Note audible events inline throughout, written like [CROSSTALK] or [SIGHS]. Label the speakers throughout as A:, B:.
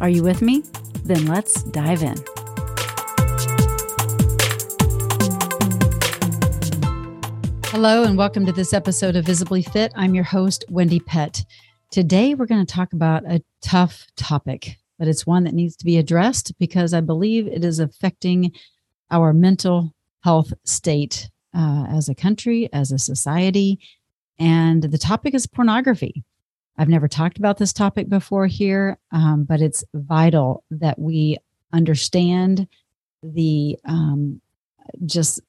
A: Are you with me? Then let's dive in. Hello, and welcome to this episode of Visibly Fit. I'm your host, Wendy Pett. Today, we're going to talk about a tough topic, but it's one that needs to be addressed because I believe it is affecting our mental health state uh, as a country, as a society. And the topic is pornography. I've never talked about this topic before here, um, but it's vital that we understand the um, just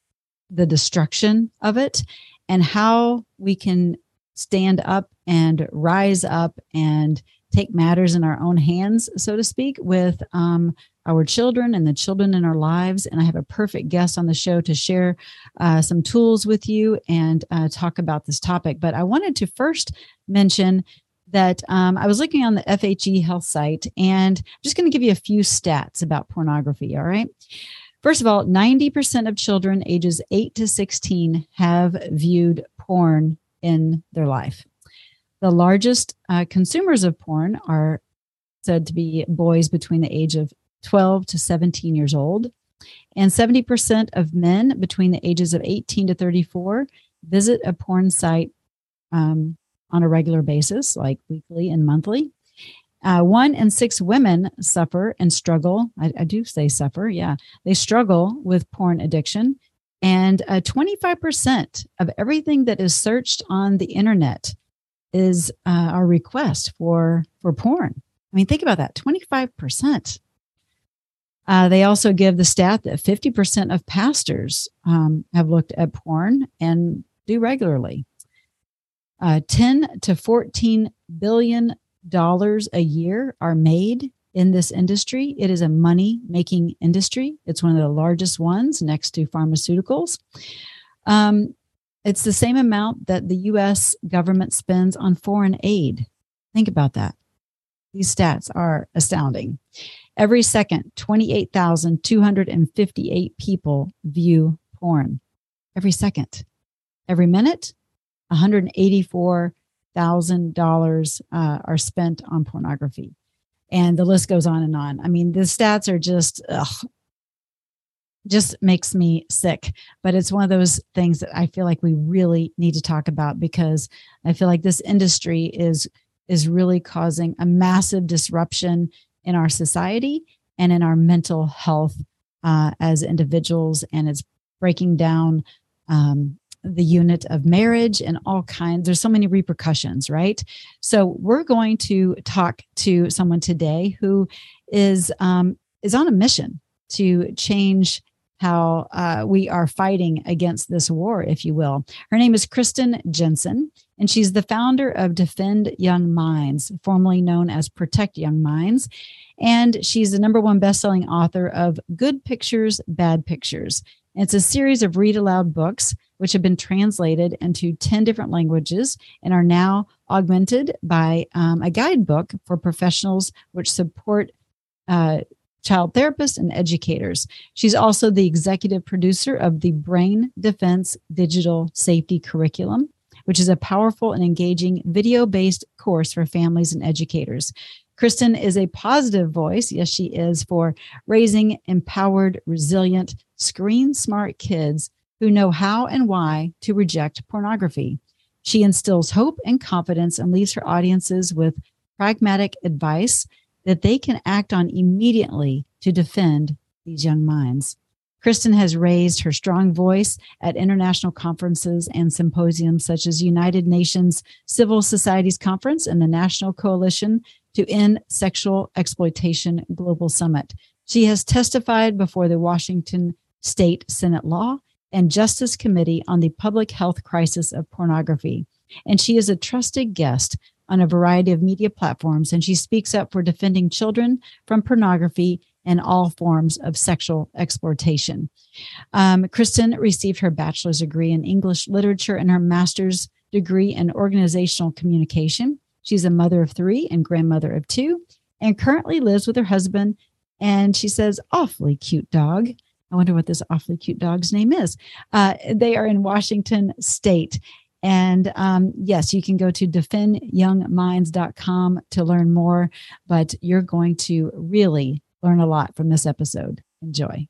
A: the destruction of it and how we can stand up and rise up and take matters in our own hands, so to speak, with um, our children and the children in our lives. And I have a perfect guest on the show to share uh, some tools with you and uh, talk about this topic. But I wanted to first mention that um, I was looking on the FHE health site and I'm just going to give you a few stats about pornography. All right. First of all, 90% of children ages 8 to 16 have viewed porn in their life. The largest uh, consumers of porn are said to be boys between the age of 12 to 17 years old. And 70% of men between the ages of 18 to 34 visit a porn site um, on a regular basis, like weekly and monthly. Uh, one in six women suffer and struggle. I, I, do say suffer. Yeah. They struggle with porn addiction. And uh, 25% of everything that is searched on the internet is uh, our request for, for porn. I mean, think about that 25%. Uh, they also give the stat that 50% of pastors um, have looked at porn and do regularly uh, 10 to 14 billion dollars a year are made in this industry. It is a money making industry. It's one of the largest ones next to pharmaceuticals. Um, it's the same amount that the US government spends on foreign aid. Think about that. These stats are astounding. Every second, 28,258 people view porn. Every second. Every minute, $184,000 uh, are spent on pornography. And the list goes on and on. I mean, the stats are just, ugh, just makes me sick. But it's one of those things that I feel like we really need to talk about because I feel like this industry is is really causing a massive disruption in our society and in our mental health uh, as individuals, and it's breaking down um, the unit of marriage and all kinds there's so many repercussions right so we're going to talk to someone today who is um, is on a mission to change how uh, we are fighting against this war, if you will. Her name is Kristen Jenson, and she's the founder of Defend Young Minds, formerly known as Protect Young Minds. And she's the number one best-selling author of Good Pictures, Bad Pictures. It's a series of read aloud books which have been translated into 10 different languages and are now augmented by um, a guidebook for professionals which support uh, child therapists and educators. She's also the executive producer of the Brain Defense Digital Safety Curriculum, which is a powerful and engaging video based course for families and educators. Kristen is a positive voice, yes, she is, for raising empowered, resilient, screen smart kids who know how and why to reject pornography. She instills hope and confidence and leaves her audiences with pragmatic advice that they can act on immediately to defend these young minds. Kristen has raised her strong voice at international conferences and symposiums such as United Nations Civil Societies Conference and the National Coalition to End Sexual Exploitation Global Summit. She has testified before the Washington State Senate Law and Justice Committee on the Public Health Crisis of Pornography. And she is a trusted guest on a variety of media platforms, and she speaks up for defending children from pornography and all forms of sexual exploitation. Um, Kristen received her bachelor's degree in English literature and her master's degree in organizational communication. She's a mother of three and grandmother of two, and currently lives with her husband. And she says, awfully cute dog. I wonder what this awfully cute dog's name is. Uh, they are in Washington State. And um, yes, you can go to defendyoungminds.com to learn more, but you're going to really learn a lot from this episode. Enjoy.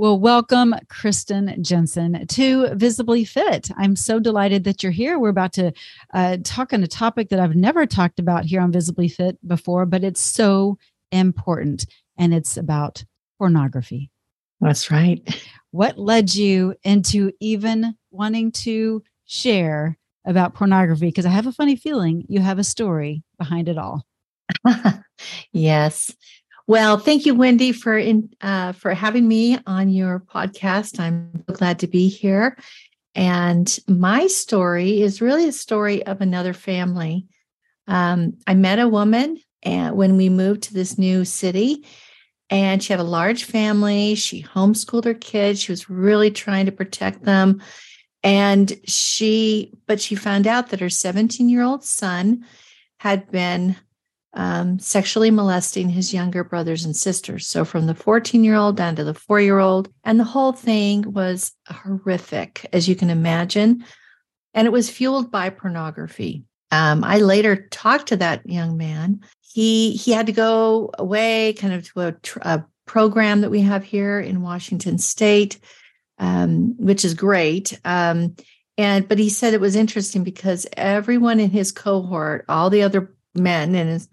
A: Well, welcome, Kristen Jenson, to Visibly Fit. I'm so delighted that you're here. We're about to uh, talk on a topic that I've never talked about here on Visibly Fit before, but it's so important, and it's about pornography.
B: That's right.
A: What led you into even wanting to share about pornography? Because I have a funny feeling you have a story behind it all. [LAUGHS]
B: yes. Well, thank you, Wendy, for in, uh, for having me on your podcast. I'm so glad to be here. And my story is really a story of another family. Um, I met a woman and when we moved to this new city, and she had a large family. She homeschooled her kids. She was really trying to protect them. And she, but she found out that her 17 year old son had been um, sexually molesting his younger brothers and sisters. So from the 14 year old down to the four year old. And the whole thing was horrific, as you can imagine. And it was fueled by pornography. Um, I later talked to that young man. He he had to go away, kind of to a, a program that we have here in Washington State, um, which is great. Um, and but he said it was interesting because everyone in his cohort, all the other men in his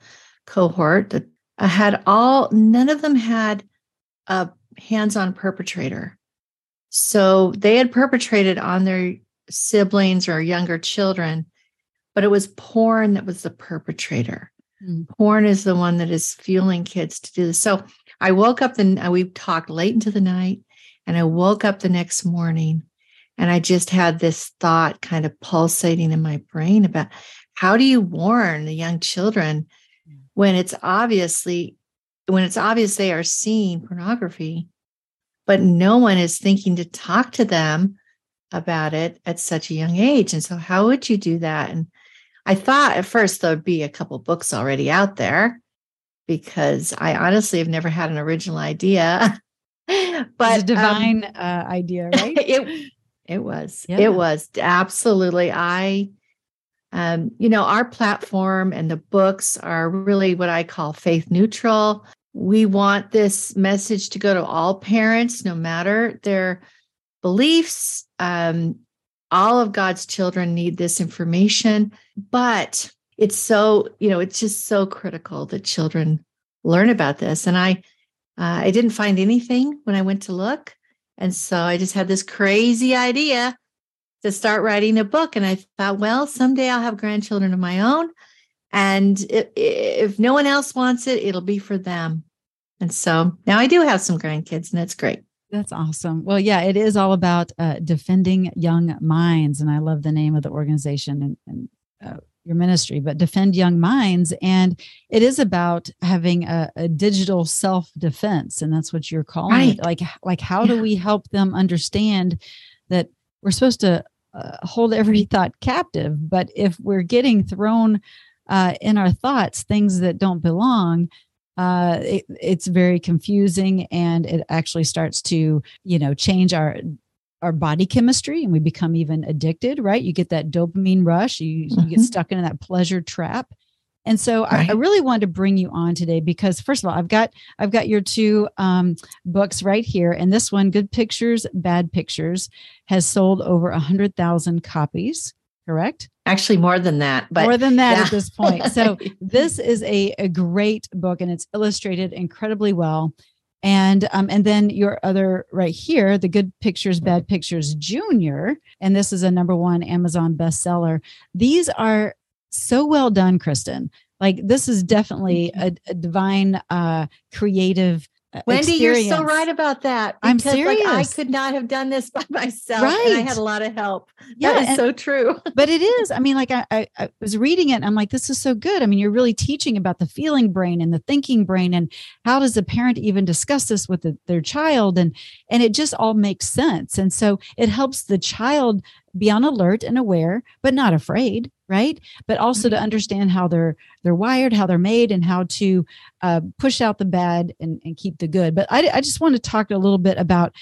B: cohort, uh, had all none of them had a hands-on perpetrator. So they had perpetrated on their siblings or younger children but it was porn that was the perpetrator. Mm. Porn is the one that is fueling kids to do this. So I woke up and we talked late into the night, and I woke up the next morning and I just had this thought kind of pulsating in my brain about how do you warn the young children when it's obviously when it's obvious they are seeing pornography, but no one is thinking to talk to them about it at such a young age. And so how would you do that? And I thought at first there'd be a couple books already out there because I honestly have never had an original idea. [LAUGHS]
A: but a divine um, uh, idea, right? [LAUGHS]
B: it it was. Yeah. It was absolutely. I um, you know, our platform and the books are really what I call faith neutral. We want this message to go to all parents, no matter their beliefs, um, all of God's children need this information, but it's so, you know, it's just so critical that children learn about this. And I, uh, I didn't find anything when I went to look. And so I just had this crazy idea to start writing a book. And I thought, well, someday I'll have grandchildren of my own. And if, if no one else wants it, it'll be for them. And so now I do have some grandkids, and it's great.
A: That's awesome. Well, yeah, it is all about uh, defending young minds, and I love the name of the organization and, and uh, your ministry. But defend young minds, and it is about having a, a digital self defense, and that's what you're calling right. it. Like, like how yeah. do we help them understand that we're supposed to uh, hold every [LAUGHS] thought captive, but if we're getting thrown uh, in our thoughts things that don't belong, uh, it, it's very confusing and it actually starts to you know change our our body chemistry and we become even addicted right you get that dopamine rush you, mm-hmm. you get mm-hmm. stuck in that pleasure trap and so right. I, I, really wanted to bring you on today because first of all i've got i've got your two um, books right here. And this one good pictures bad pictures has sold over a hundred thousand copies correct?
B: Actually more than that
A: but more than that yeah. at this point. So [LAUGHS] this is a, a great book and it's illustrated incredibly well. And um, and then your other right here the good pictures bad pictures junior and this is a number one amazon bestseller. These are so well done kristen like this is definitely a, a divine uh creative
B: Wendy, you're so right about that.
A: I'm serious.
B: Like, I could not have done this [LAUGHS] by myself. Right. And I had a lot of help. Yeah, that is and, so true. [LAUGHS]
A: but it is. I mean, like I, I, I was reading it and I'm like, this is so good. I mean, you're really teaching about the feeling brain and the thinking brain and how does a parent even discuss this with the, their child? And and it just all makes sense. And so it helps the child be on alert and aware, but not afraid right? But also to mm-hmm. understand how they're they're wired how they're made and how to uh, push out the bad and, and keep the good. But I, I just want to talk a little bit about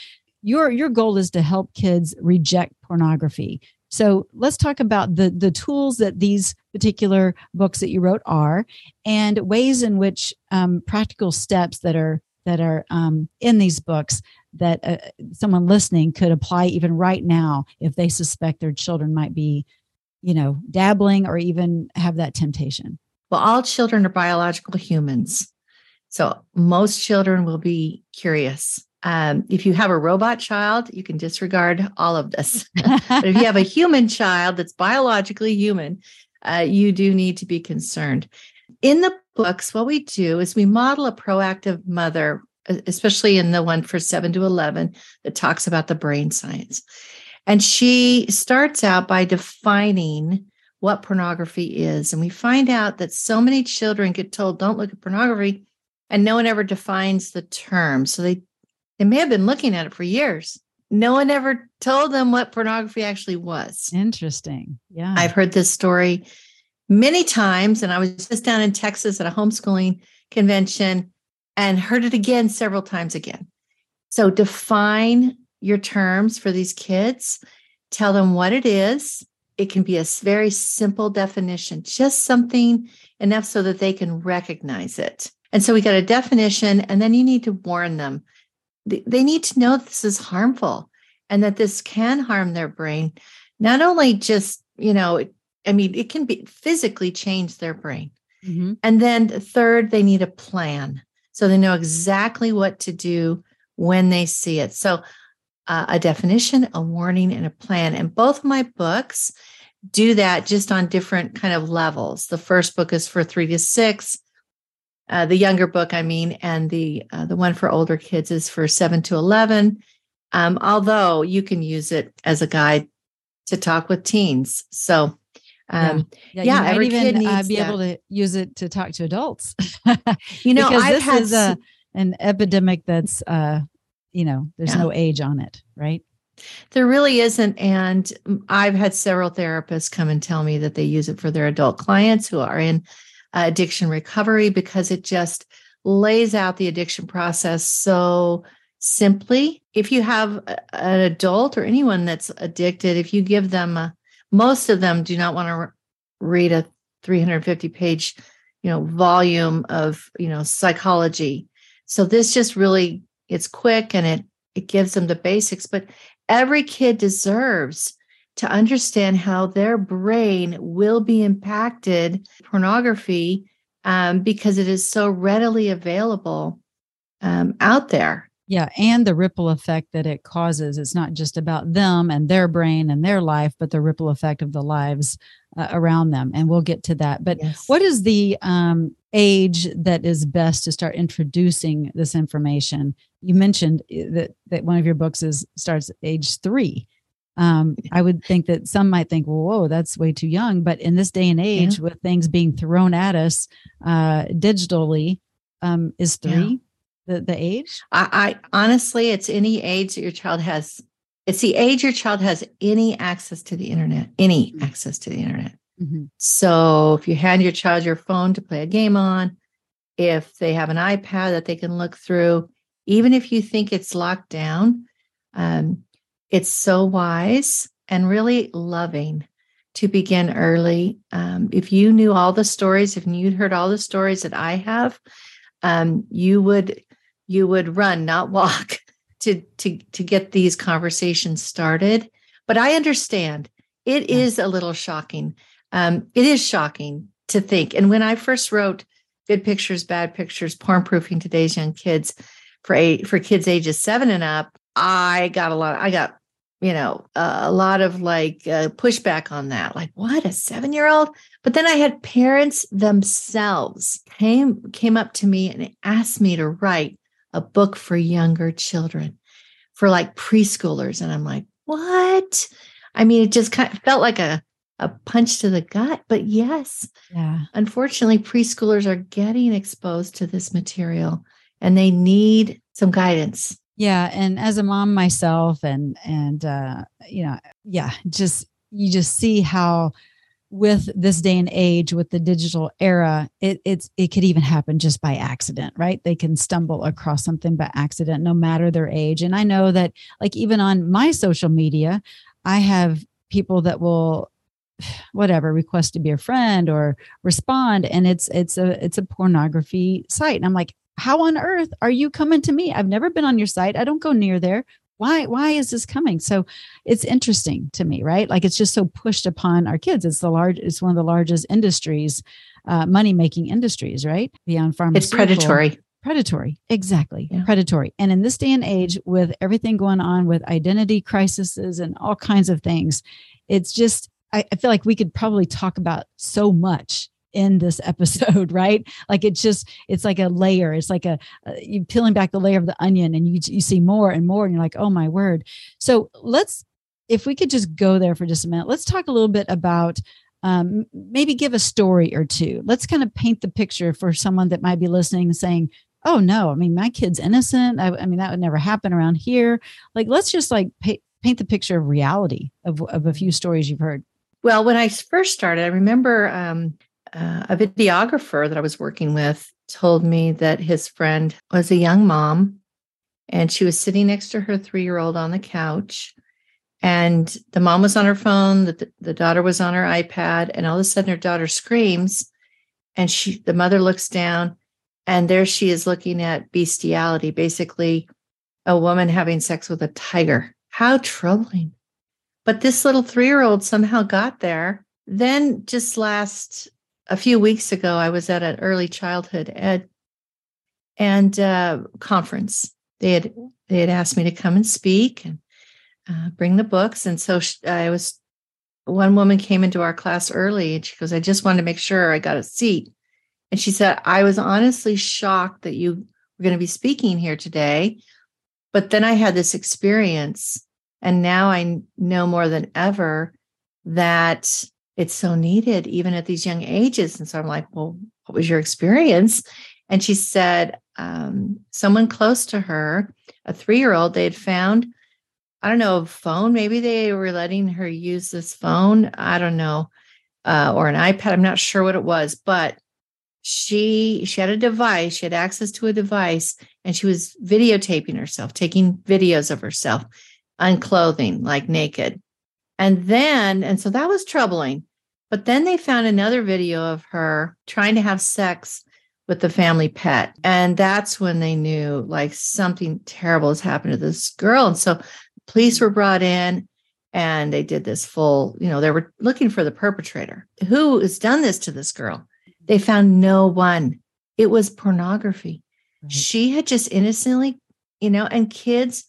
A: your your goal is to help kids reject pornography. So let's talk about the the tools that these particular books that you wrote are and ways in which um, practical steps that are that are um, in these books that uh, someone listening could apply even right now if they suspect their children might be you know, dabbling or even have that temptation?
B: Well, all children are biological humans. So most children will be curious. Um, if you have a robot child, you can disregard all of this. [LAUGHS] but if you have a human child that's biologically human, uh, you do need to be concerned. In the books, what we do is we model a proactive mother, especially in the one for seven to 11 that talks about the brain science. And she starts out by defining what pornography is. And we find out that so many children get told, don't look at pornography, and no one ever defines the term. So they, they may have been looking at it for years. No one ever told them what pornography actually was.
A: Interesting. Yeah.
B: I've heard this story many times. And I was just down in Texas at a homeschooling convention and heard it again several times again. So define your terms for these kids, tell them what it is. It can be a very simple definition, just something enough so that they can recognize it. And so we got a definition, and then you need to warn them. They need to know this is harmful and that this can harm their brain. Not only just, you know, I mean, it can be physically change their brain. Mm-hmm. And then third, they need a plan. So they know exactly what to do when they see it. So uh, a definition, a warning, and a plan. And both my books do that just on different kind of levels. The first book is for three to six. Uh, the younger book, I mean, and the uh, the one for older kids is for seven to eleven. Um, although you can use it as a guide to talk with teens. So, um,
A: yeah, yeah, yeah every even, kid uh, needs uh, be that. able to use it to talk to adults.
B: you [LAUGHS] know,
A: because I've this is a, an epidemic that's uh, you know, there's yeah. no age on it, right?
B: There really isn't. And I've had several therapists come and tell me that they use it for their adult clients who are in uh, addiction recovery because it just lays out the addiction process so simply. If you have an adult or anyone that's addicted, if you give them, a, most of them do not want to read a 350 page, you know, volume of, you know, psychology. So this just really it's quick and it it gives them the basics but every kid deserves to understand how their brain will be impacted pornography um, because it is so readily available um, out there.
A: Yeah and the ripple effect that it causes. It's not just about them and their brain and their life but the ripple effect of the lives uh, around them and we'll get to that. But yes. what is the um, age that is best to start introducing this information you mentioned eh, that that one of your books is starts at age three um, [LAUGHS] i would think that some might think well whoa that's way too young but in this day and age yeah. with things being thrown at us uh, digitally um, is three yeah. the, the age
B: I, I honestly it's any age that your child has it's the age your child has any access to the internet any mm-hmm. access to the internet mm-hmm. so if you hand your child your phone to play a game on if they have an ipad that they can look through even if you think it's locked down, um, it's so wise and really loving to begin early. Um, if you knew all the stories, if you'd heard all the stories that I have, um, you would you would run, not walk, [LAUGHS] to to to get these conversations started. But I understand it yeah. is a little shocking. Um, it is shocking to think. And when I first wrote "Good Pictures, Bad Pictures: Porn Proofing Today's Young Kids," for eight, for kids ages seven and up, I got a lot. I got you know uh, a lot of like uh, pushback on that. Like what a seven year old. But then I had parents themselves came came up to me and asked me to write a book for younger children, for like preschoolers. And I'm like, what? I mean, it just kind of felt like a, a punch to the gut. But yes, yeah. unfortunately, preschoolers are getting exposed to this material and they need some guidance.
A: Yeah. And as a mom myself, and, and, uh, you know, yeah, just, you just see how with this day and age with the digital era it, it's it could even happen just by accident right they can stumble across something by accident no matter their age and i know that like even on my social media i have people that will [SIGHS] whatever request to be a friend or respond and it's it's a it's a pornography site and i'm like how on earth are you coming to me? I've never been on your site i don't go near there. Why why is this coming? So it's interesting to me right? Like it's just so pushed upon our kids. It's the large it's one of the largest industries uh, money making industries right? Beyond pharmaceutical.
B: It's predatory.
A: Predatory. Exactly. Yeah. predatory. And in this day and age with everything going on with identity crises and all kinds of things it's just I, I feel like we could probably talk about so much in this episode, [LAUGHS] right? Like it's just it's like a layer. It's like a, a you peeling back the layer of the onion, and you you see more and more, and you're like, oh my word. So let's if we could just go there for just a minute. Let's talk a little bit about um, maybe give a story or two. Let's kind of paint the picture for someone that might be listening and saying, oh no, I mean, my kid's innocent. I, I mean, that would never happen around here. Like, let's just like pa- paint the picture of reality of, of a few stories you've heard.
B: Well, when I first started, I remember um, uh, a videographer that I was working with told me that his friend was a young mom and she was sitting next to her three year old on the couch. And the mom was on her phone, the, the daughter was on her iPad, and all of a sudden her daughter screams. And she the mother looks down, and there she is looking at bestiality, basically a woman having sex with a tiger. How troubling. But this little three year old somehow got there. Then, just last a few weeks ago, I was at an early childhood ed and uh, conference. They had they had asked me to come and speak and uh, bring the books, and so I was. One woman came into our class early, and she goes, "I just wanted to make sure I got a seat." And she said, "I was honestly shocked that you were going to be speaking here today, but then I had this experience, and now I know more than ever that it's so needed even at these young ages. And so I'm like, well, what was your experience? And she said, um, someone close to her, a three year old, they had found, I don't know, a phone. Maybe they were letting her use this phone. I don't know, uh, or an iPad. I'm not sure what it was, but she she had a device. She had access to a device, and she was videotaping herself, taking videos of herself, unclothing, like naked. And then, and so that was troubling. But then they found another video of her trying to have sex with the family pet. And that's when they knew like something terrible has happened to this girl. And so police were brought in and they did this full, you know, they were looking for the perpetrator. Who has done this to this girl? They found no one. It was pornography. Right. She had just innocently, you know, and kids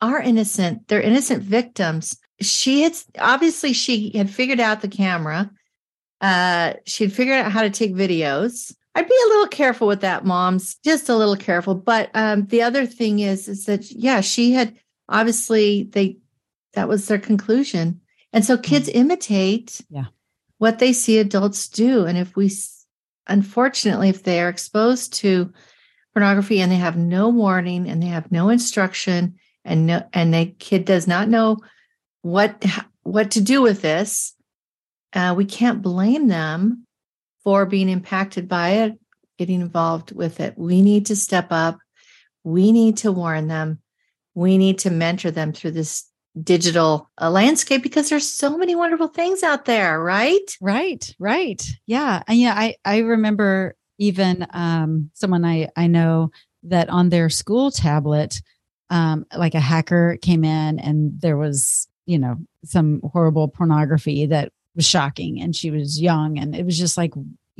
B: are innocent. They're innocent victims she had obviously she had figured out the camera. Uh, she had figured out how to take videos. I'd be a little careful with that, moms, just a little careful. But um, the other thing is, is that yeah, she had obviously they that was their conclusion, and so kids mm-hmm. imitate
A: yeah.
B: what they see adults do, and if we, unfortunately, if they are exposed to pornography and they have no warning and they have no instruction and no and the kid does not know what what to do with this. Uh, we can't blame them for being impacted by it, getting involved with it. We need to step up. We need to warn them. We need to mentor them through this digital uh, landscape because there's so many wonderful things out there, right?
A: Right, right. Yeah. And yeah, I I remember even um someone I I know that on their school tablet um like a hacker came in and there was you know, some horrible pornography that was shocking and she was young. And it was just like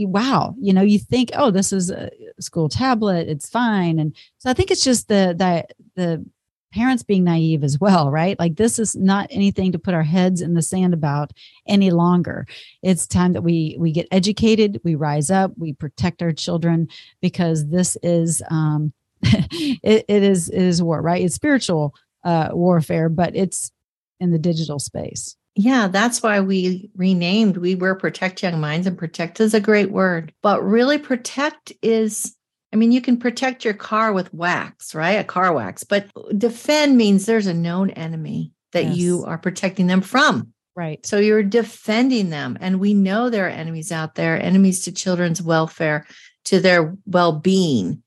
A: wow you know you think oh this is a school tablet it's fine. And so i think it's just the the the parents being naive as well right? Like this is not anything to put our heads in the sand about any longer. It's time that we we get educated we rise up we protect our children because this is um [LAUGHS] it, it is it is war, right? It's spiritual uh, warfare, but it's in the digital space.
B: Yeah, that's why we renamed We Were Protect Young Minds, and protect is a great word. But really, protect is, I mean, you can protect your car with wax, right? A car wax, but defend means there's a known enemy that yes. you are protecting them from.
A: Right.
B: So you're defending them. And we know there are enemies out there, enemies to children's welfare, to their well being.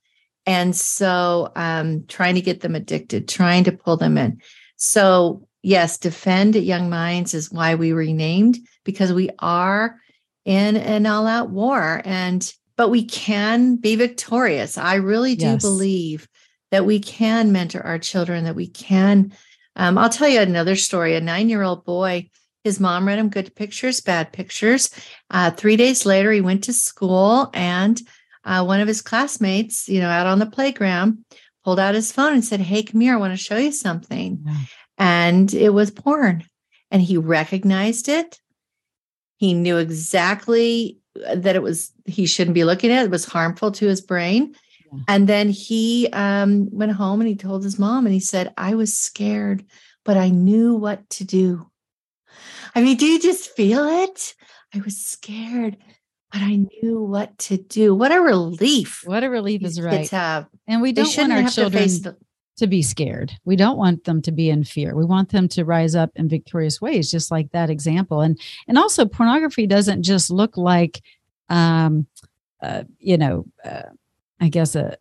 B: And so um, trying to get them addicted, trying to pull them in. So yes, defend young minds is why we renamed because we are in an all-out war and but we can be victorious. I really do yes. believe that we can mentor our children, that we can. Um, I'll tell you another story. A nine-year-old boy, his mom read him good pictures, bad pictures. Uh, three days later, he went to school, and uh, one of his classmates, you know, out on the playground, pulled out his phone and said, "Hey, come here. I want to show you something." Yeah and it was porn. And he recognized it. He knew exactly uh, that it was, he shouldn't be looking at it. It was harmful to his brain. Yeah. And then he um, went home and he told his mom and he said, I was scared, but I knew what to do. I mean, do you just feel it? I was scared, but I knew what to do. What a relief.
A: What a relief is right. Have. And we don't want our children to, to be scared. We don't want them to be in fear. We want them to rise up in victorious ways, just like that example. And and also, pornography doesn't just look like, um, uh, you know, uh, I guess a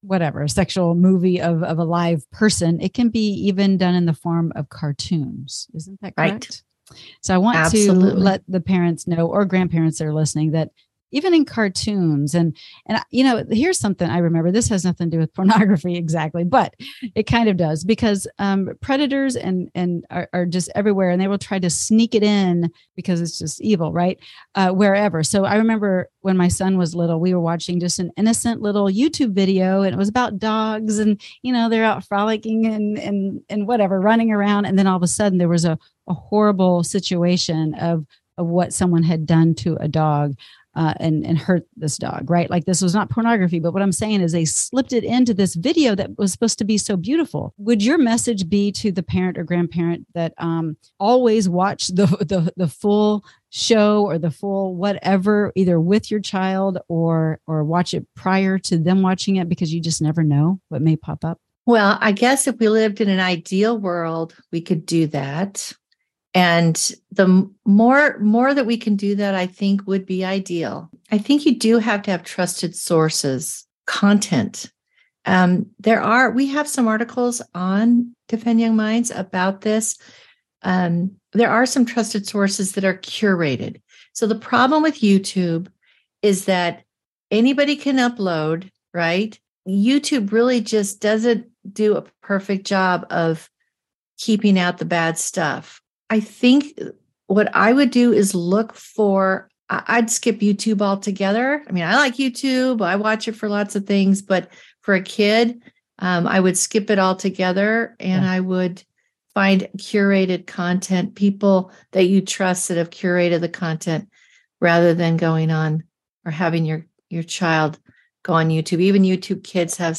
A: whatever a sexual movie of of a live person. It can be even done in the form of cartoons. Isn't that correct? Right. So I want Absolutely. to let the parents know or grandparents that are listening that even in cartoons and and you know here's something i remember this has nothing to do with [LAUGHS] pornography exactly but it kind of does because um, predators and and are, are, just everywhere and they will try to sneak it in because it's just evil right uh, wherever. So i remember when my son was little we were watching just an innocent little youtube video and it was about dogs and you know they're out frolicking and and and whatever running around and then all of a sudden there was a, a horrible situation of of what someone had done to a dog uh, and and hurt this dog, right? Like this was not pornography, but what I'm saying is they slipped it into this video that was supposed to be so beautiful. Would your message be to the parent or grandparent that um, always watch the, the the full show or the full whatever, either with your child or or watch it prior to them watching it because you just never know what may pop up?
B: Well, I guess if we lived in an ideal world, we could do that and the more more that we can do that i think would be ideal. I think you do have to have trusted sources content. Um, there are we have some articles on defend young minds about this. Um, there are some trusted sources that are curated. So the problem with youtube is that anybody can upload right? Youtube really just doesn't do a perfect job of keeping out the bad stuff I think what I would do is look for, I'd skip YouTube altogether. I mean, I like YouTube, I watch it for lots of things, but for a kid, um, I would skip it altogether and yeah. I would find curated content, people that you trust that have curated the content rather than going on or having your your child go on YouTube. Even YouTube kids have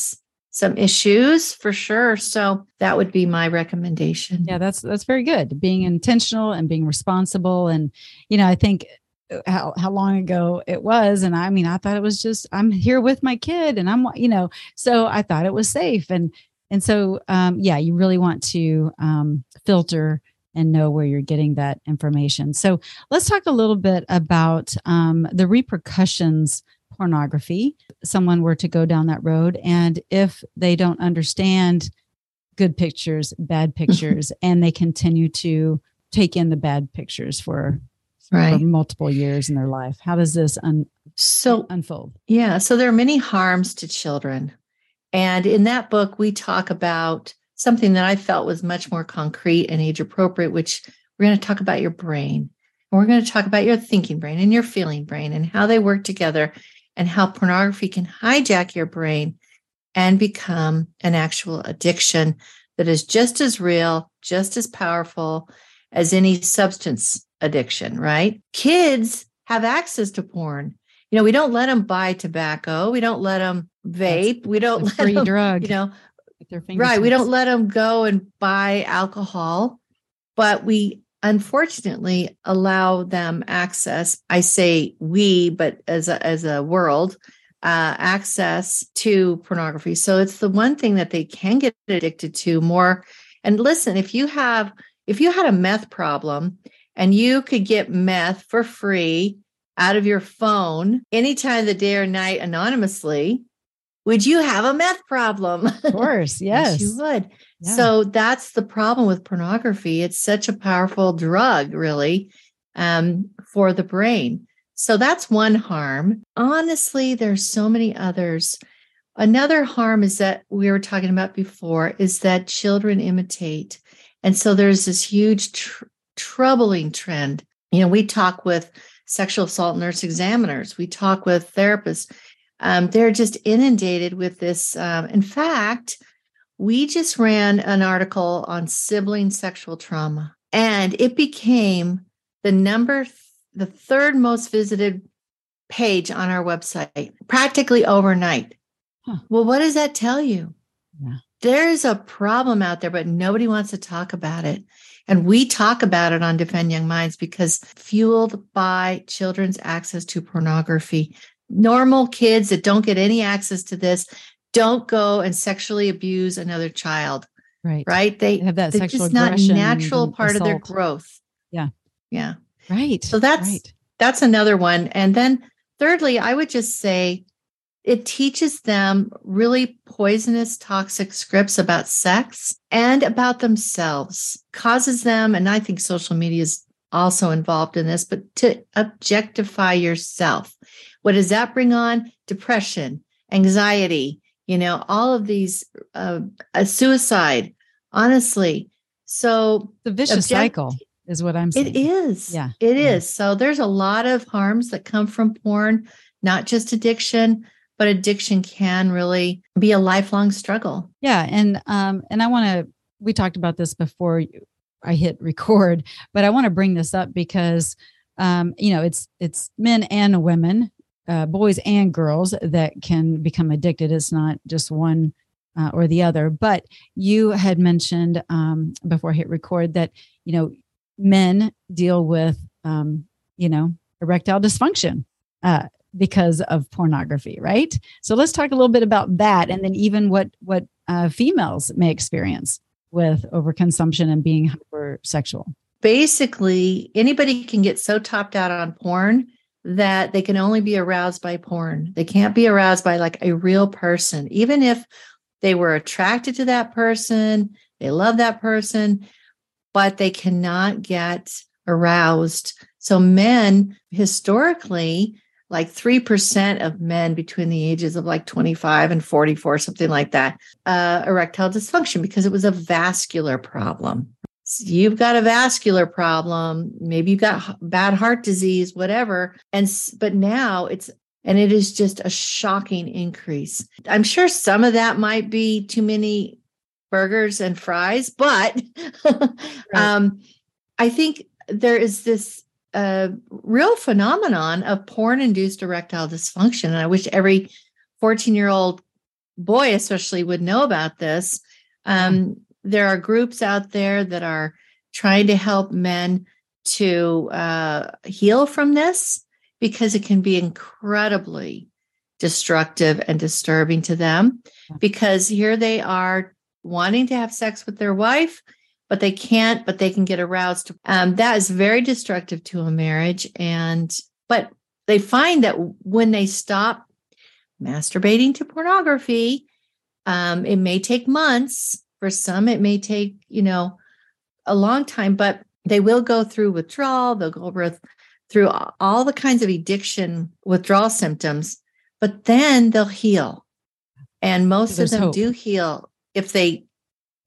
B: some issues for sure. So that would be my recommendation.
A: Yeah, that's that's very good. Being intentional and being responsible and you know, I think uh, how how long ago it was and I mean, I thought it was just I'm here with my kid and I'm you know, so I thought it was safe and and so um yeah, you really want to um filter and know where you're getting that information. So let's talk a little bit about um, the repercussions pornography, someone were to go down that road, and if they don't understand good pictures, bad mm-hmm. pictures, and they continue to take in the bad pictures for, right. for multiple years in their life, how does this un- so unfold?
B: Yeah, so there are many harms to children, and in that book we talk about something that I felt was much more concrete and age appropriate, which we're going to talk about your brain. And we're going to talk about your thinking brain and your feeling brain and how they work together and how pornography can hijack your brain and become an actual addiction that is just as real, just as powerful as any substance addiction, right? Kids have access to porn. You know, we don't let them buy tobacco. We don't let them vape. we don't [LAUGHS] let
A: free
B: them,
A: drug.
B: You know,
A: right.
B: We don't let them go and buy alcohol, but we unfortunately allow them access. I say we, but as a, as a world, uh, access to pornography. So it's the one thing that they can get addicted to more. And listen, if you have if you had a meth problem and you could get meth for free out of your phone anytime of the day or night anonymously, would you have a meth problem? [LAUGHS]
A: Of course, yes.
B: yes you would. So that's the problem with pornography. It's such a powerful drug, really, um, for the brain. So that's one harm. Honestly, there's so many others. Another harm is that we were talking about before is that children imitate. And so there's this huge tr- troubling trend. You know, we talk with sexual assault nurse examiners, we talk with therapists. Um, they're just inundated with this. Um, in fact, we just ran an article on sibling sexual trauma, and it became the number the third most visited page on our website practically overnight. Huh. Well, what does that tell you? Yeah. There's a problem out there, but nobody wants to talk about it. And we talk about it on Defend Young Minds because fueled by children's access to pornography. Normal kids that don't get any access to this don't go and sexually abuse another child.
A: Right.
B: Right. They,
A: they have that sexual
B: it's just not natural part
A: assault.
B: of their growth.
A: Yeah.
B: Yeah.
A: Right.
B: So that's
A: right.
B: that's another one. And then thirdly, I would just say it teaches them really poisonous toxic scripts about sex and about themselves causes them and i think social media is also involved in this but to objectify yourself what does that bring on depression anxiety you know all of these uh, suicide honestly so
A: the vicious object- cycle is what I'm saying.
B: It is.
A: Yeah.
B: It
A: yeah.
B: is. So there's a lot of harms that come from porn, not just addiction, but addiction can really be a lifelong struggle.
A: Yeah. And um, and I want to we talked about this before I hit record, but I want to bring this up because um, you know, it's it's men and women, uh, boys and girls that can become addicted. It's not just one uh, or the other. But you had mentioned um, before I hit record that you know men deal with, um, you know, erectile dysfunction uh, because of pornography, right? So let's talk a little bit about that, and then even what what uh, females may experience with overconsumption and being hypersexual.
B: Basically, anybody can get so topped out on porn that they can only be aroused by porn. They can't be aroused by like a real person, even if they were attracted to that person, they love that person but they cannot get aroused. So, men historically, like 3% of men between the ages of like 25 and 44, something like that, uh, erectile dysfunction because it was a vascular problem. So you've got a vascular problem, maybe you've got bad heart disease, whatever. And, but now it's, and it is just a shocking increase. I'm sure some of that might be too many burgers and fries, but [LAUGHS] right. um, I think there is this uh, real phenomenon of porn induced erectile dysfunction. And I wish every 14 year old boy, especially, would know about this. Um, there are groups out there that are trying to help men to uh, heal from this because it can be incredibly destructive and disturbing to them because here they are wanting to have sex with their wife, but they can't, but they can get aroused. Um, that is very destructive to a marriage. And, but they find that when they stop masturbating to pornography, um, it may take months. For some, it may take, you know, a long time, but they will go through withdrawal. They'll go through all the kinds of addiction withdrawal symptoms, but then they'll heal. And most of them hope. do heal if they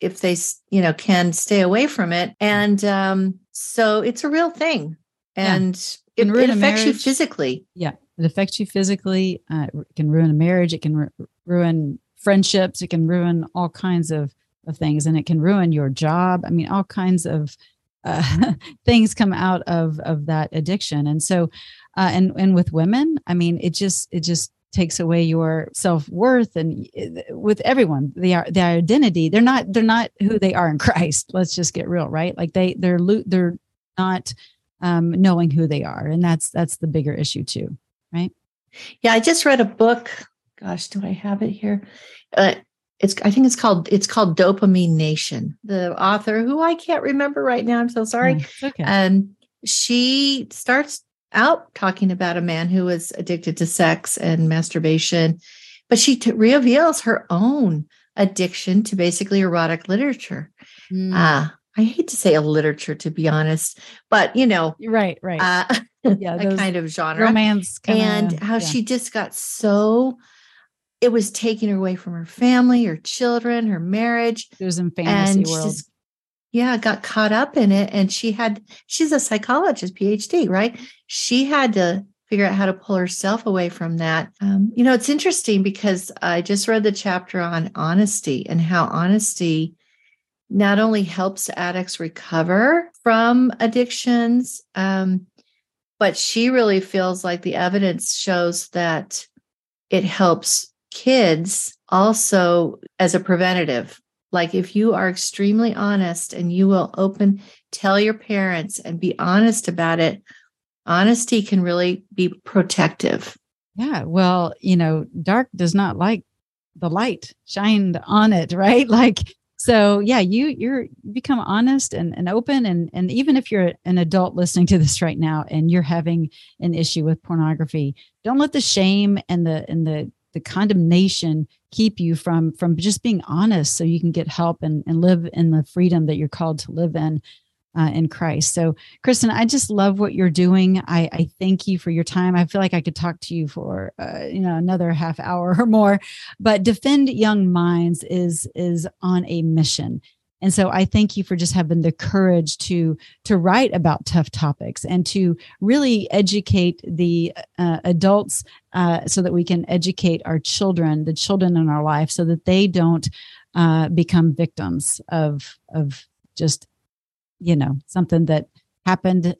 B: if they you know can stay away from it and um so it's a real thing and yeah. it, it, affects you physically
A: yeah it affects you physically uh, it can ruin a marriage it can ru- ruin friendships it can ruin all kinds of, of things and it can ruin your job. I mean all kinds of uh, [LAUGHS] things come out of of that addiction. And so uh, and and with women i mean it just it just takes away your self-worth and eh, with everyone. They are their identity they're not they're not who they are in christ [LAUGHS] let's just get real right? Like they they're they're not um, knowing who they are and that's that's the bigger issue too right?
B: Yeah i just read a book. Gosh do i have it here? Uh, it's i think it's called it's called dopamine nation the author who i can't remember right now i'm so sorry yeah, okay. um she starts out talking about a man who was addicted to sex and masturbation, but she t- reveals her own addiction to basically erotic literature. Mm. Uh, I hate to say a literature, to be honest, but you know,
A: right, right, uh, [LAUGHS]
B: yeah, a kind of genre,
A: romance, kinda,
B: and how yeah. she just got so. It was taking her away from her family, her children, her marriage.
A: It was in fantasy world. Just,
B: yeah got caught up in it and she had she's a psychologist phd right she had to figure out how to pull herself away from that um, you know it's interesting because i just read the chapter on honesty and how honesty not only helps addicts recover from addictions um, but she really feels like the evidence shows that it helps kids also as a preventative like if you are extremely honest and you will open, tell your parents and be honest about it, honesty can really be protective.
A: Yeah. Well, you know, dark does not like the light shined on it, [LAUGHS] right? Like, so yeah, you you're become honest and, and open and and even if you're an adult listening to this right now and you're having an issue with pornography, don't let the shame and the and the the condemnation keep you from from just being honest so you can get help and, and live in the freedom that you're called to live in uh, in Christ. So, Kristen, I just love what you're doing. I, I thank you for your time. I feel like I could talk to you for uh, you know another half hour [LAUGHS] or more. But Defend Young Minds is is on a mission. And so I thank you for just having the courage to to write about tough topics and to really educate the uh, adults uh, so that we can educate our children, the children in our life, so that they don't uh, become victims of of just you know something that happened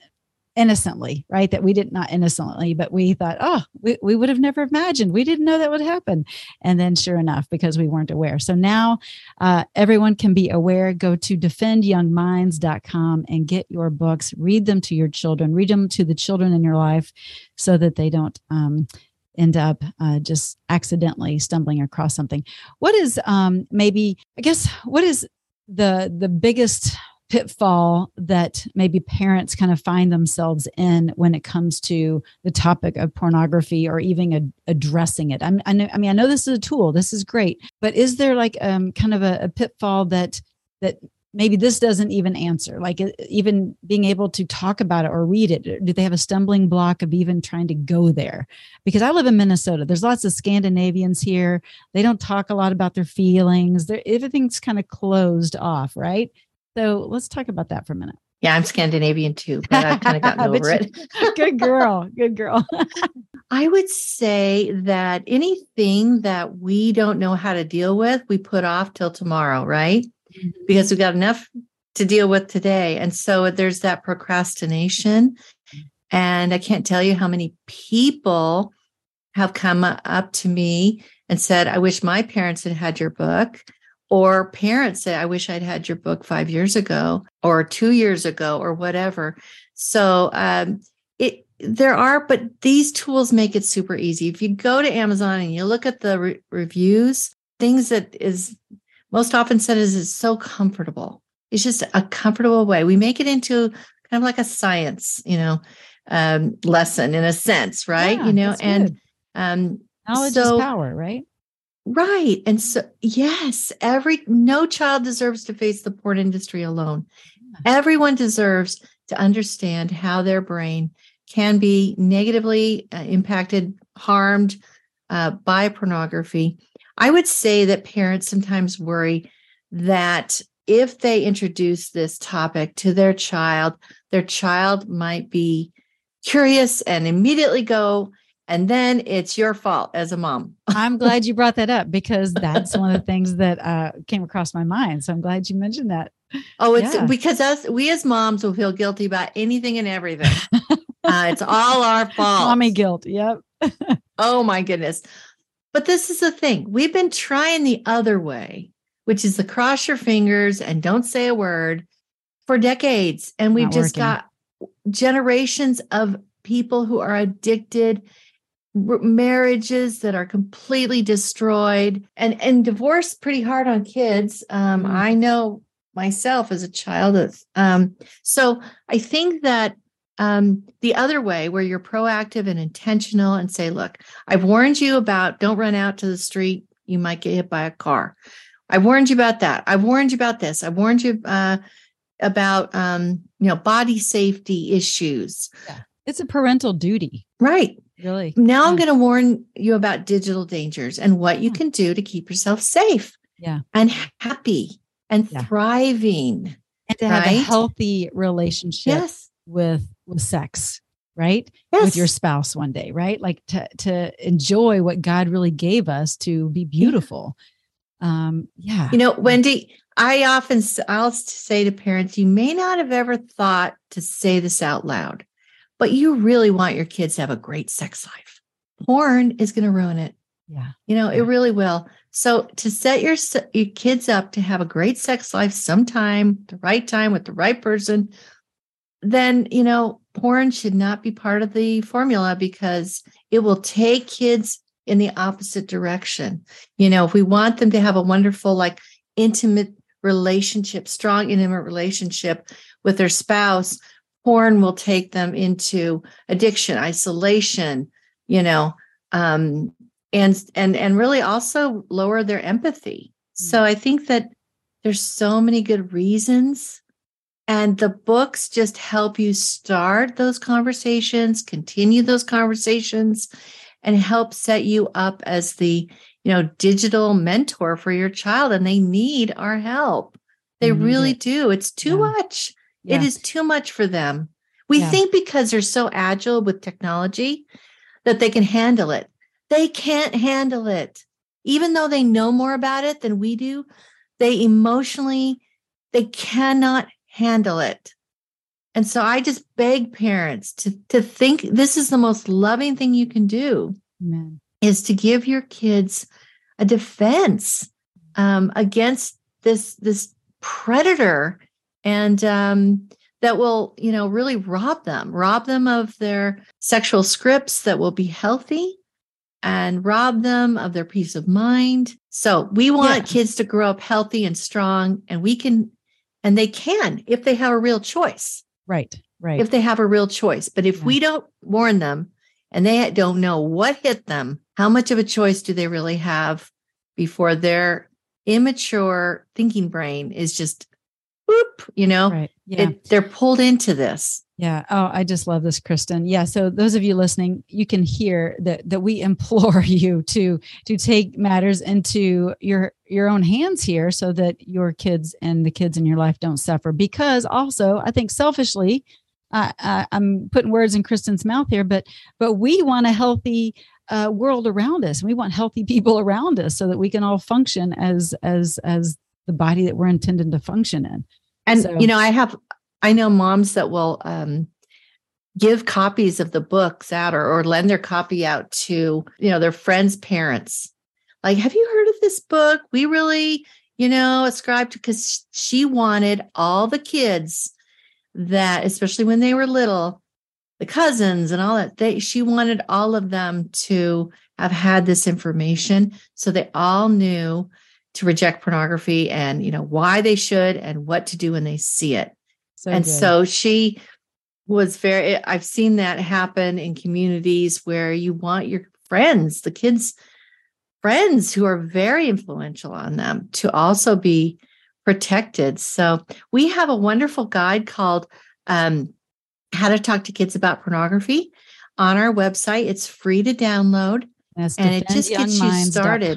A: innocently, right? That we did not innocently, but we thought, oh, we, we would have never imagined. We didn't know that would happen. And then sure enough, because we weren't aware. So now uh, everyone can be aware. Go to defendyoungminds.com and get your books, read them to your children, read them to the children in your life so that they don't um, end up uh, just accidentally stumbling across something. What is um, maybe, I guess, what is the the biggest pitfall that maybe parents kind of find themselves in when it comes to the topic of pornography or even ad- addressing it. I'm, I, know, I mean i know this is a tool. This is great. But is there like um, kind of a, a pitfall that that maybe this doesn't even answer? Like even being able to talk about it or read it do they have a stumbling block of even trying to go there? Because i live in minnesota. There's lots of scandinavians here. They don't talk a lot about their feelings. They're, everything's kind of closed off right so let's talk about that for a minute.
B: Yeah, I'm Scandinavian too, but I've kind of gotten [LAUGHS] over it. [LAUGHS]
A: good girl. Good girl. [LAUGHS]
B: I would say that anything that we don't know how to deal with, we put off till tomorrow, right? Mm-hmm. Because we've got enough to deal with today. And so there's that procrastination. And I can't tell you how many people have come up to me and said, I wish my parents had had your book or parents say, I wish I'd had your book five years ago or two years ago or whatever. So um, it there are, but these tools make it super easy. If you go to Amazon and you look at the re- reviews, things that is most often said is it's so comfortable. It's just a comfortable way. We make it into kind of like a science, you know, um, lesson in a sense, right? Yeah, you know, and um,
A: knowledge so, is power, right?
B: Right. And so, yes, every no child deserves to face the porn industry alone. Everyone deserves to understand how their brain can be negatively uh, impacted, harmed uh, by pornography. I would say that parents sometimes worry that if they introduce this topic to their child, their child might be curious and immediately go and then it's your fault as a mom. [LAUGHS]
A: I'm glad you brought that up because that's one of the things that uh, came across my mind. So I'm glad you mentioned that.
B: Oh, it's yeah. because us we as moms will feel guilty about anything and everything. uh, it's all our fault. [LAUGHS]
A: Mommy guilt. Yep. [LAUGHS]
B: oh my goodness. But this is the thing we've been trying the other way, which is the cross your fingers and don't say a word for decades. And we've Not just working. got generations of people who are addicted marriages that are completely destroyed and and divorce pretty hard on kids. Um mm-hmm. i know myself as a child of, um so i think that um the other way where you're proactive and intentional and say look i've warned you about don't run out to the street you might get hit by a car. I warned you about that. I've warned you about this. I warned you uh about um you know body safety issues.
A: Yeah. it's a parental duty.
B: Right
A: Really?
B: Now yeah. I'm going to warn you about digital dangers and what you can do to keep yourself safe.
A: Yeah.
B: And happy and yeah. thriving.
A: And to have a healthy relationship yes. with with sex, right? Yes. With your spouse one day, right? Like to to enjoy what God really gave us to be beautiful. Yeah. Um yeah.
B: You know, Wendy, I often I'll say to parents, you may not have ever thought to say this out loud but you really want your kids to have a great sex life. Porn is going to ruin it.
A: Yeah.
B: You know,
A: yeah.
B: it really will. So to set your your kids up to have a great sex life sometime, the right time with the right person, then, you know, porn should not be part of the formula because it will take kids in the opposite direction. You know, if we want them to have a wonderful like intimate relationship, strong intimate relationship with their spouse, porn will take them into addiction isolation you know um, and and and really also lower their empathy. So mm. i think that there's so many good reasons and the books just help you start those conversations continue those conversations and help set you up as the you know digital mentor for your child and they need our help. They really do. It's too yeah. much yeah. It is too much for them. We yeah. think because they're so agile with technology that they can handle it. They can't handle it. Even though they know more about it than we do, they emotionally they cannot handle it. And so I just beg parents to to think this is the most loving thing you can do Amen. is to give your kids a defense um, against this this predator and um, that will you know really rob them rob them of their sexual scripts that will be healthy and rob them of their peace of mind so we want yeah. kids to grow up healthy and strong and we can and they can if they have a real choice
A: right right
B: if they have a real choice but if yeah. we don't warn them and they don't know what hit them how much of a choice do they really have before their immature thinking brain is just whoop, you know, right. yeah. It, they're pulled into this.
A: Yeah. Oh, I just love this, Kristen. Yeah. So those of you listening, you can hear that that we [LAUGHS] implore you to to take matters into your your own hands here so that your kids and the kids in your life don't suffer. Because also, I think selfishly, uh, I, I'm putting words in Kristen's mouth here, but but we want a healthy uh, world around us, and we want healthy [LAUGHS] people around us, so that we can all function as as as the body that we're intended to function in.
B: And so. you know, I have I know moms that will um, give copies of the books out or, or lend their copy out to you know their friends' parents. Like, have you heard of this book? We really, you know, ascribed to because she wanted all the kids that, especially when they were little, the cousins and all that. They she wanted all of them to have had this information so they all knew to reject pornography and you know why they should and what to do when they see it. So and good. so she was very i've seen that happen in communities where you want your friends the kids friends who are very influential on them to also be protected. So we have a wonderful guide called um, how to talk to kids about pornography on our website. It's free to download
A: That's and it just gets you started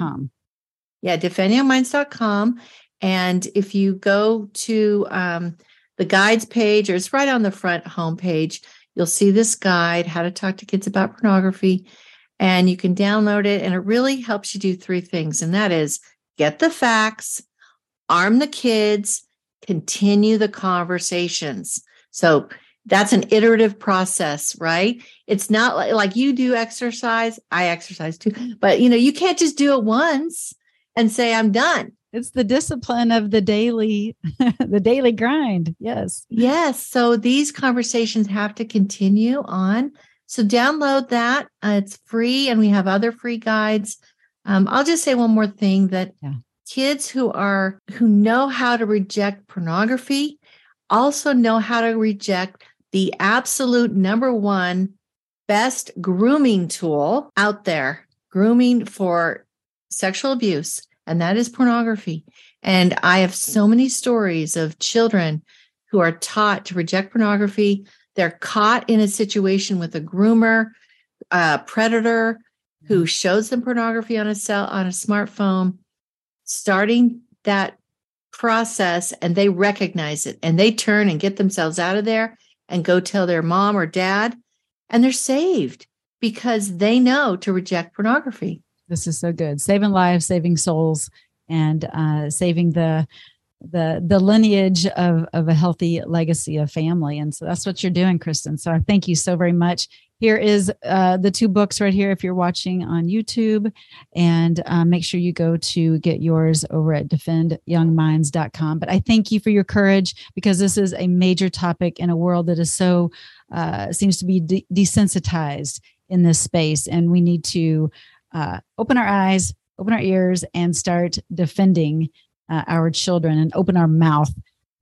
B: yeah, defendyoungminds.com. And if you go to um, the guides page, or it's right on the front homepage, you'll see this guide, How to Talk to Kids About Pornography. And you can download it. And it really helps you do three things. And that is get the facts, arm the kids, continue the conversations. So that's an iterative process, right? It's not like, like you do exercise, I exercise too, but you know, you can't just do it once and say I'm done.
A: It's the discipline of the daily [LAUGHS] the daily grind. Yes.
B: Yes, so these conversations have to continue on. So download that. Uh, it's free and we have other free guides. Um, I'll just say one more thing that yeah. kids who are who know how to reject pornography also know how to reject the absolute number one best grooming tool out there, grooming for sexual abuse, and that is pornography. And I have so many stories of children who are taught to reject pornography. They're caught in a situation with a groomer, a predator who mm-hmm. shows them pornography on a cell on a smartphone, starting that process and they recognize it and they turn and get themselves out of there and go tell their mom or dad, and they're saved because they know to reject pornography.
A: This is so good. Saving lives, saving souls, and uh, saving the the the lineage of of a healthy legacy of family. And so that's what you're doing, Kristen. So I thank you so very much. Here is uh, the two books right here if you're watching on YouTube. And uh, make sure you go to get yours over at defendyoungminds.com. But I thank you for your courage because this is a major topic in a world that is so, uh, seems to be de- desensitized in this space. And we need to uh, open our eyes, open our ears, and start defending uh, our children and open our mouth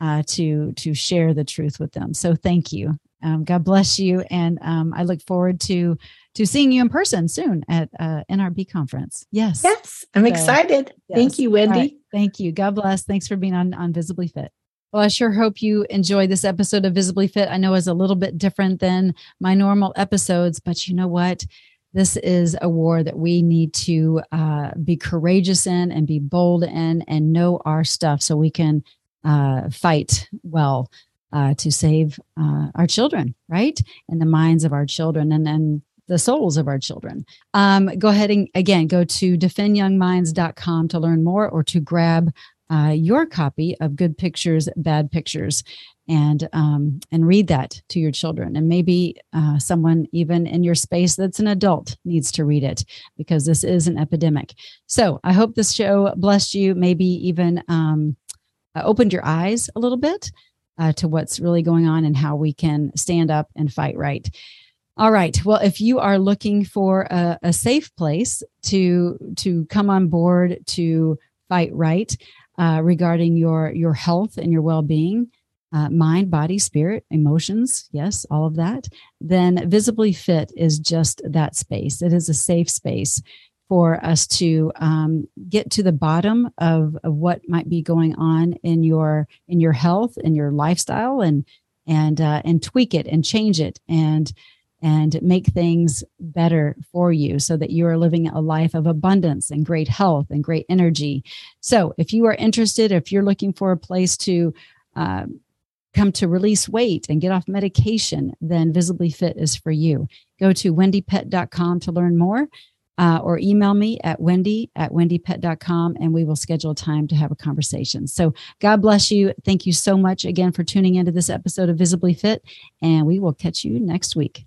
A: uh, to to share the truth with them. So thank you. Um, God bless you, and um, I look forward to to seeing you in person soon at uh, NRB conference. Yes,
B: yes, I'm so, excited. Yes. Thank you, Wendy. Right.
A: Thank you. God bless. Thanks for being on on Visibly Fit. Well, I sure hope you enjoy this episode of Visibly Fit. I know it's a little bit different than my normal episodes, but you know what? This is a war that we need to uh, be courageous in and be bold in and know our stuff so we can uh, fight well uh, to save uh, our children, right? And the minds of our children and then the souls of our children. Um, go ahead and again go to defendyoungminds.com to learn more or to grab uh, your copy of Good Pictures, Bad Pictures, and um, and read that to your children. And maybe uh, someone even in your space that's an adult needs to read it because this is an epidemic. So I hope this show blessed you. Maybe even um, opened your eyes a little bit uh, to what's really going on and how we can stand up and fight right. All right. Well, if you are looking for a, a safe place to to come on board to fight right uh, regarding your your health and your well being, uh, mind, body, spirit, emotions, yes, all of that, then Visibly Fit is just that space. It is a safe space for us to um, get to the bottom of, of what might be going on in your in your health and your lifestyle and and uh, and tweak it and change it and and make things better for you so that you are living a life of abundance and great health and great energy so if you are interested if you're looking for a place to uh, come to release weight and get off medication then visibly fit is for you go to wendypet.com to learn more uh, or email me at wendy at wendypet.com and we will schedule time to have a conversation. So God bless you. Thank you so much again for tuning into this episode of Visibly Fit, and we will catch you next week.